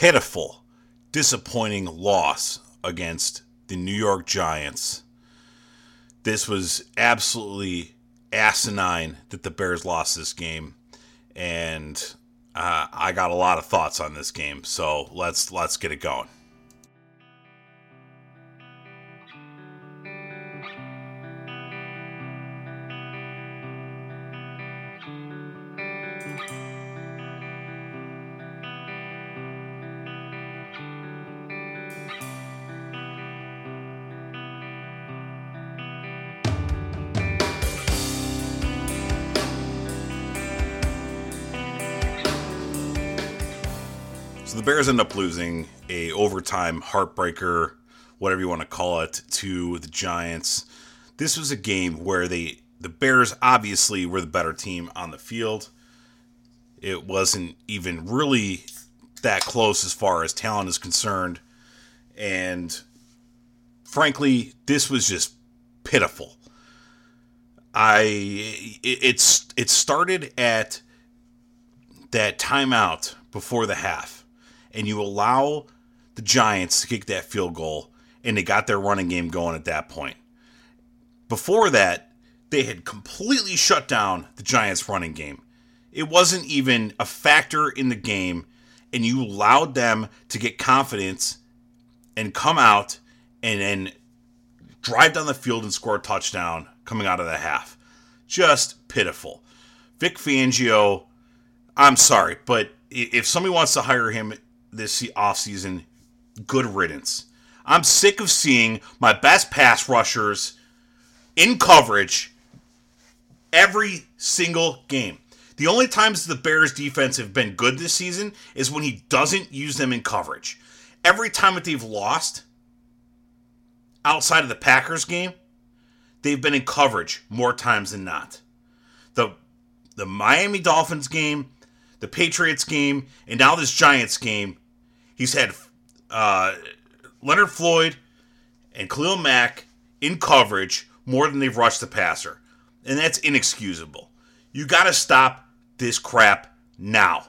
pitiful, disappointing loss against the New York Giants. This was absolutely asinine that the Bears lost this game, and uh, I got a lot of thoughts on this game. So let's let's get it going. So the Bears end up losing a overtime heartbreaker, whatever you want to call it, to the Giants. This was a game where they the Bears obviously were the better team on the field. It wasn't even really that close as far as talent is concerned. And frankly, this was just pitiful. I it, it's it started at that timeout before the half and you allow the Giants to kick that field goal, and they got their running game going at that point. Before that, they had completely shut down the Giants' running game. It wasn't even a factor in the game, and you allowed them to get confidence and come out and then drive down the field and score a touchdown coming out of the half. Just pitiful. Vic Fangio, I'm sorry, but if somebody wants to hire him this offseason, good riddance. I'm sick of seeing my best pass rushers in coverage every single game. The only times the Bears defense have been good this season is when he doesn't use them in coverage. Every time that they've lost outside of the Packers game, they've been in coverage more times than not. The the Miami Dolphins game, the Patriots game, and now this Giants game, He's had uh, Leonard Floyd and Khalil Mack in coverage more than they've rushed the passer. And that's inexcusable. You got to stop this crap now.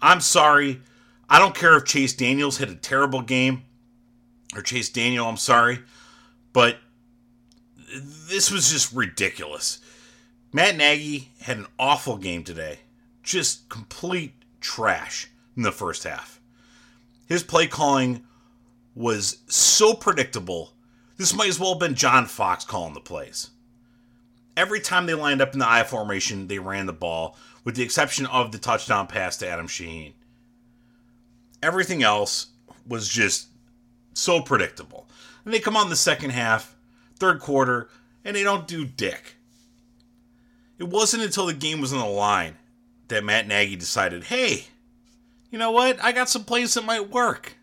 I'm sorry. I don't care if Chase Daniels had a terrible game, or Chase Daniel, I'm sorry, but this was just ridiculous. Matt Nagy had an awful game today. Just complete trash in the first half. His play calling was so predictable. This might as well have been John Fox calling the plays. Every time they lined up in the I formation, they ran the ball, with the exception of the touchdown pass to Adam Shaheen. Everything else was just so predictable. And they come on the second half, third quarter, and they don't do dick. It wasn't until the game was on the line that Matt Nagy decided, hey, you know what? I got some plays that might work.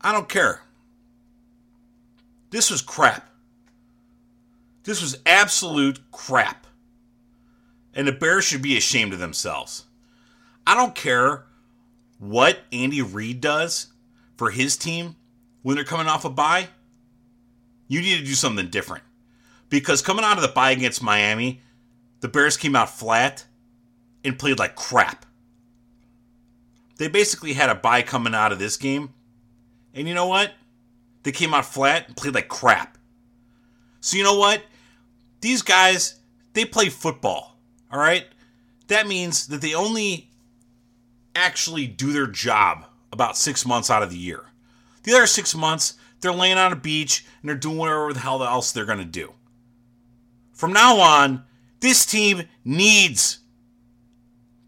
I don't care. This was crap. This was absolute crap. And the Bears should be ashamed of themselves. I don't care what Andy Reid does for his team when they're coming off a bye. You need to do something different. Because coming out of the bye against Miami, the Bears came out flat and played like crap. They basically had a bye coming out of this game. And you know what? They came out flat and played like crap. So you know what? These guys, they play football. All right? That means that they only actually do their job about six months out of the year. The other six months, they're laying on a beach and they're doing whatever the hell else they're going to do. From now on, this team needs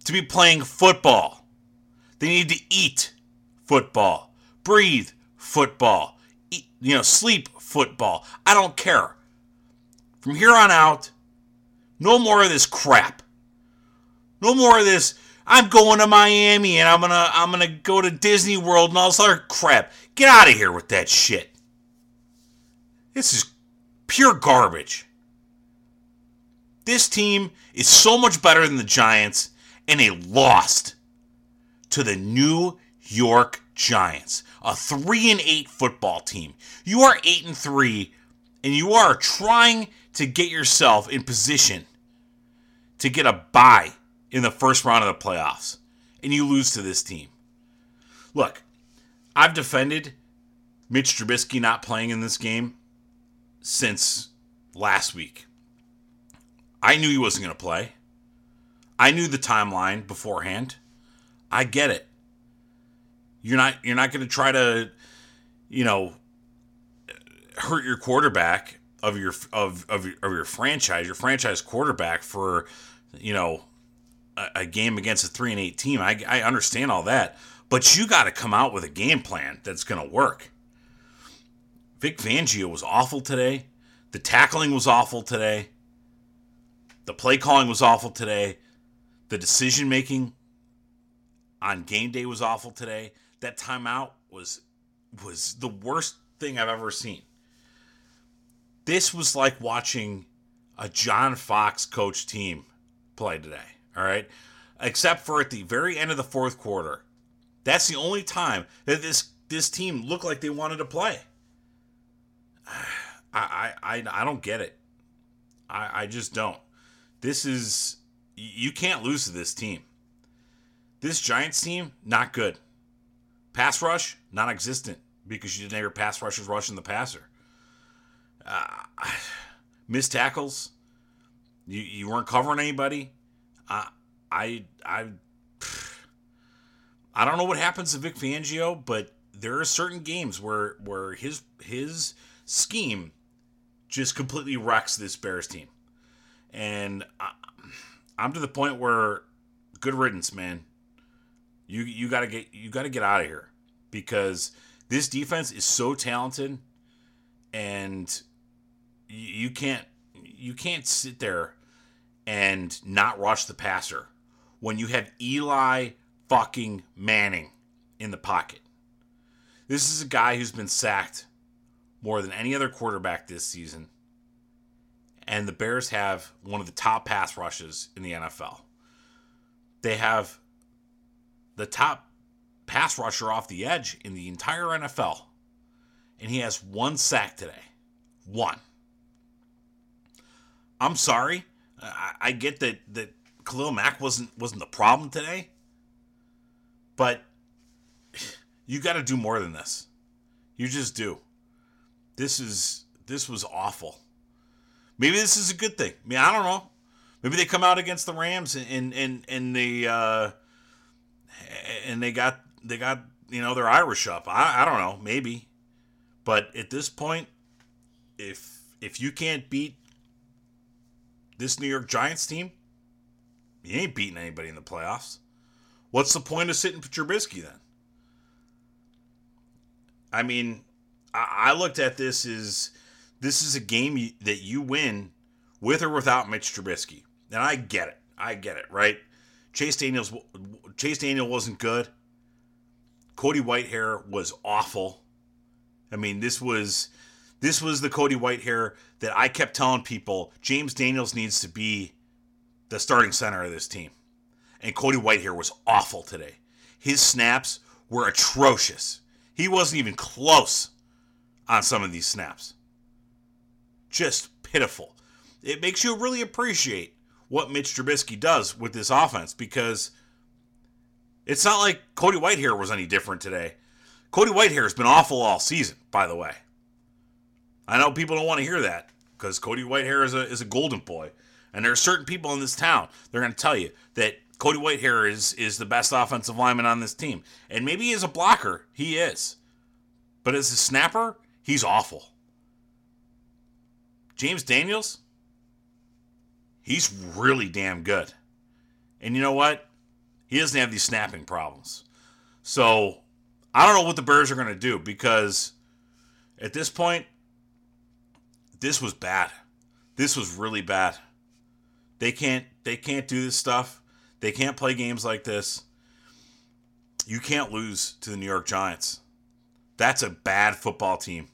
to be playing football. They need to eat football, breathe football, eat, you know, sleep football. I don't care. From here on out, no more of this crap. No more of this. I'm going to Miami and I'm gonna I'm gonna go to Disney World and all this other crap. Get out of here with that shit. This is pure garbage. This team is so much better than the Giants, and they lost to the New York Giants, a three and eight football team. You are eight and three, and you are trying to get yourself in position to get a bye in the first round of the playoffs, and you lose to this team. Look, I've defended Mitch Trubisky not playing in this game since last week. I knew he wasn't going to play. I knew the timeline beforehand. I get it. You're not you're not going to try to you know hurt your quarterback of your of of your, of your franchise, your franchise quarterback for you know a, a game against a 3 and 8 team. I I understand all that, but you got to come out with a game plan that's going to work. Vic Fangio was awful today. The tackling was awful today. The play calling was awful today. The decision making on game day was awful today. That timeout was was the worst thing I've ever seen. This was like watching a John Fox coach team play today. All right, except for at the very end of the fourth quarter. That's the only time that this this team looked like they wanted to play. I I I, don't get it. I I just don't. This is you can't lose to this team. This Giants team not good. Pass rush non-existent because you didn't have your pass rushers rushing the passer. Uh, missed tackles. You you weren't covering anybody. I I I I don't know what happens to Vic Fangio, but there are certain games where where his his scheme just completely wrecks this Bears team. And I, I'm to the point where good riddance, man. You you got to get you got to get out of here because this defense is so talented and you can't you can't sit there and not rush the passer when you have Eli fucking Manning in the pocket. This is a guy who's been sacked more than any other quarterback this season. And the Bears have one of the top pass rushes in the NFL. They have the top pass rusher off the edge in the entire NFL. And he has one sack today. One. I'm sorry. I, I get that that Khalil Mack wasn't wasn't the problem today. But you got to do more than this. You just do. This is this was awful. Maybe this is a good thing. I mean, I don't know. Maybe they come out against the Rams and and and the uh, and they got they got you know their Irish up. I, I don't know. Maybe, but at this point, if if you can't beat this New York Giants team, you ain't beating anybody in the playoffs. What's the point of sitting for Trubisky then? I mean, I, looked at this as this is a game that you win with or without Mitch Trubisky, and I get it. I get it. Right? Chase Daniels, Chase Daniel wasn't good. Cody Whitehair was awful. I mean, this was this was the Cody Whitehair that I kept telling people James Daniels needs to be the starting center of this team. And Cody Whitehair was awful today. His snaps were atrocious. He wasn't even close on some of these snaps. Just pitiful. It makes you really appreciate what Mitch Trubisky does with this offense because it's not like Cody Whitehair was any different today. Cody Whitehair has been awful all season, by the way. I know people don't want to hear that because Cody Whitehair is a, is a golden boy. And there are certain people in this town, they're going to tell you that Cody Whitehair is, is the best offensive lineman on this team. And maybe as a blocker, he is. But as a snapper, He's awful. James Daniels, he's really damn good. And you know what? He doesn't have these snapping problems. So I don't know what the Bears are going to do because at this point, this was bad. This was really bad. They can't they can't do this stuff. They can't play games like this. You can't lose to the New York Giants. That's a bad football team.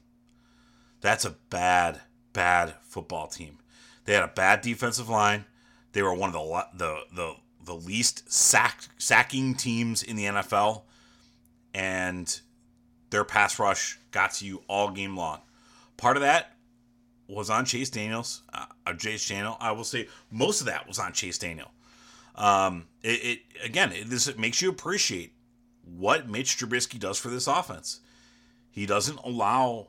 That's a bad, bad football team. They had a bad defensive line. They were one of the the the, the least sack, sacking teams in the NFL, and their pass rush got to you all game long. Part of that was on Chase Daniels, uh, Chase Daniel. I will say most of that was on Chase Daniel. Um, it, it again, it, this it makes you appreciate what Mitch Trubisky does for this offense. He doesn't allow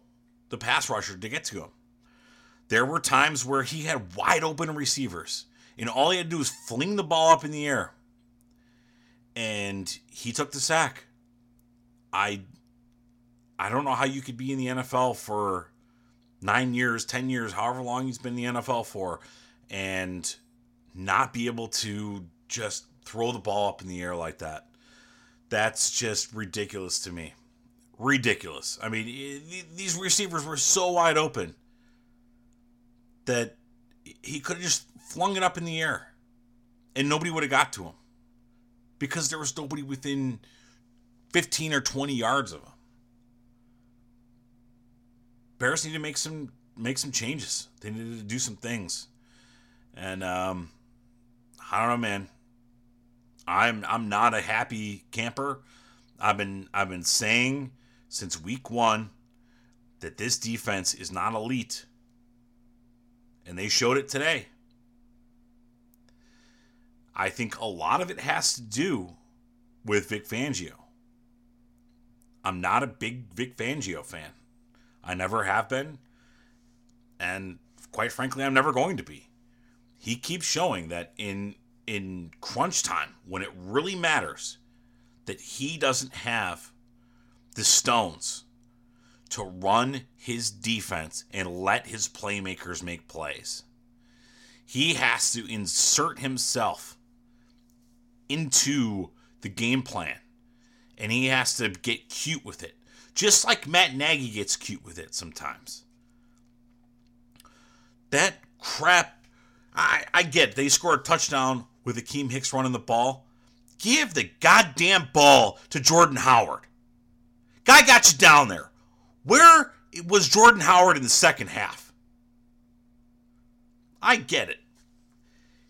the pass rusher to get to him. There were times where he had wide open receivers, and all he had to do was fling the ball up in the air, and he took the sack. I, I don't know how you could be in the NFL for nine years, ten years, however long he's been in the NFL for, and not be able to just throw the ball up in the air like that. That's just ridiculous to me. Ridiculous. I mean, these receivers were so wide open that he could have just flung it up in the air and nobody would have got to him because there was nobody within 15 or 20 yards of him. Bears need to make some make some changes. They need to do some things. And um, I don't know, man. I'm I'm not a happy camper. I've been I've been saying since week one that this defense is not elite. And they showed it today. I think a lot of it has to do with Vic Fangio. I'm not a big Vic Fangio fan. I never have been. And quite frankly, I'm never going to be. He keeps showing that in in crunch time, when it really matters, that he doesn't have the stones to run his defense and let his playmakers make plays. He has to insert himself into the game plan and he has to get cute with it. Just like Matt Nagy gets cute with it sometimes. That crap, I, I get it. they scored a touchdown with Akiem Hicks running the ball. Give the goddamn ball to Jordan Howard. Guy got you down there. Where was Jordan Howard in the second half? I get it.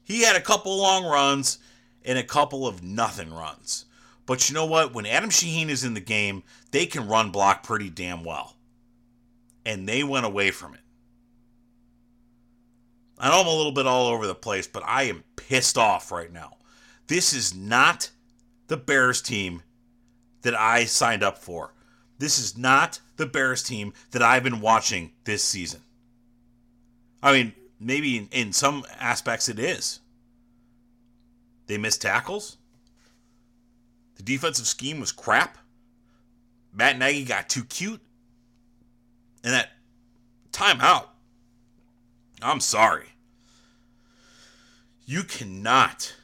He had a couple long runs and a couple of nothing runs. But you know what? When Adam Shaheen is in the game, they can run block pretty damn well. And they went away from it. I know I'm a little bit all over the place, but I am pissed off right now. This is not the Bears team that I signed up for. This is not the Bears team that I've been watching this season. I mean, maybe in, in some aspects it is. They missed tackles. The defensive scheme was crap. Matt Nagy got too cute. And that timeout. I'm sorry. You cannot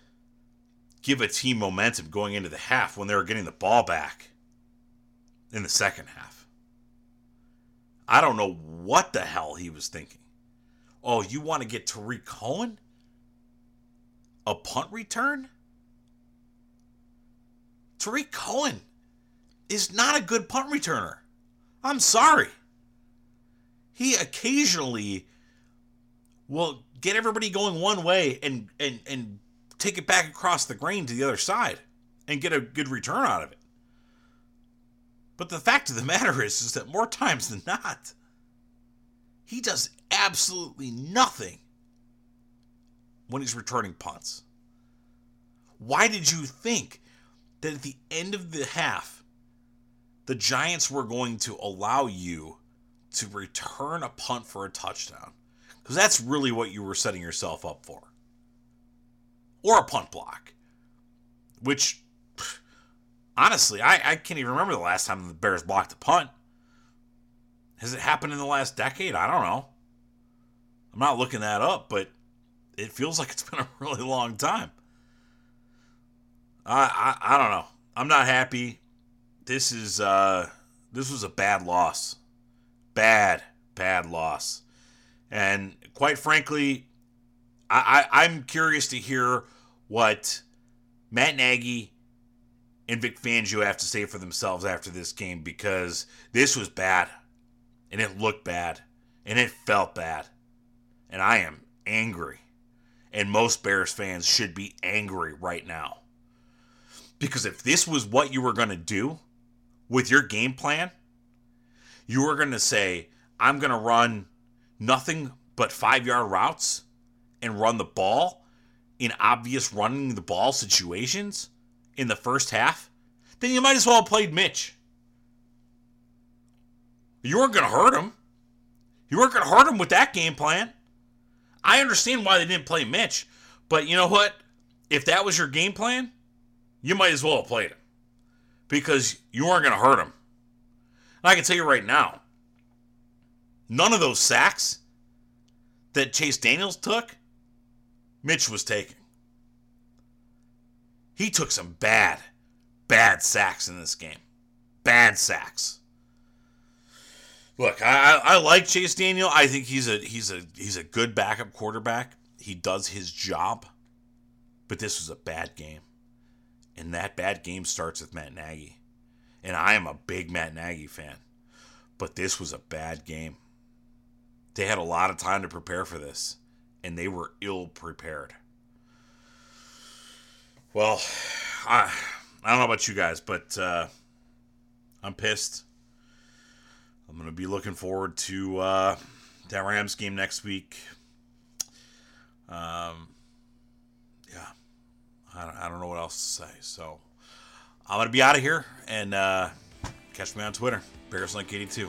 give a team momentum going into the half when they were getting the ball back in the second half. I don't know what the hell he was thinking. Oh, you want to get Tarik Cohen? A punt return? Tarik Cohen is not a good punt returner. I'm sorry. He occasionally will get everybody going one way and, and, and take it back across the grain to the other side and get a good return out of it. But the fact of the matter is, is that more times than not, he does absolutely nothing when he's returning punts. Why did you think that at the end of the half, the Giants were going to allow you to return a punt for a touchdown. Because that's really what you were setting yourself up for. Or a punt block. Which, honestly, I, I can't even remember the last time the Bears blocked a punt. Has it happened in the last decade? I don't know. I'm not looking that up, but it feels like it's been a really long time. I, I I don't know. I'm not happy. This is uh this was a bad loss. Bad, bad loss. And quite frankly, I, I I'm curious to hear what Matt Nagy and Vic Fangio have to say for themselves after this game because this was bad. And it looked bad. And it felt bad. And I am angry. And most Bears fans should be angry right now. Because if this was what you were going to do with your game plan, you were going to say, I'm going to run nothing but five yard routes and run the ball in obvious running the ball situations in the first half, then you might as well have played Mitch. You weren't going to hurt him. You weren't going to hurt him with that game plan. I understand why they didn't play Mitch, but you know what? If that was your game plan, you might as well have played him because you weren't going to hurt him. And I can tell you right now, none of those sacks that Chase Daniels took, Mitch was taking. He took some bad, bad sacks in this game. Bad sacks. Look, I, I like Chase Daniel. I think he's a he's a he's a good backup quarterback. He does his job. But this was a bad game. And that bad game starts with Matt Nagy. And I am a big Matt Nagy fan. But this was a bad game. They had a lot of time to prepare for this, and they were ill prepared. Well, I, I don't know about you guys, but uh, I'm pissed. To be looking forward to uh, that Rams game next week. Um, yeah, I don't, I don't know what else to say. So I'm going to be out of here and uh, catch me on Twitter, BearsLink82.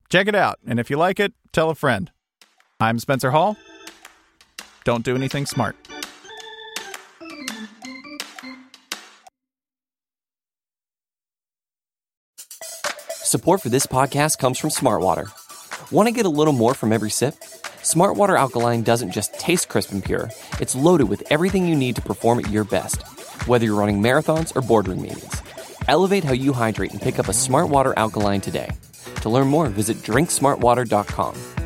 Check it out, and if you like it, tell a friend. I'm Spencer Hall. Don't do anything smart. Support for this podcast comes from Smartwater. Want to get a little more from every sip? Smartwater Alkaline doesn't just taste crisp and pure, it's loaded with everything you need to perform at your best, whether you're running marathons or boardroom meetings. Elevate how you hydrate and pick up a Smartwater Alkaline today. To learn more, visit drinksmartwater.com.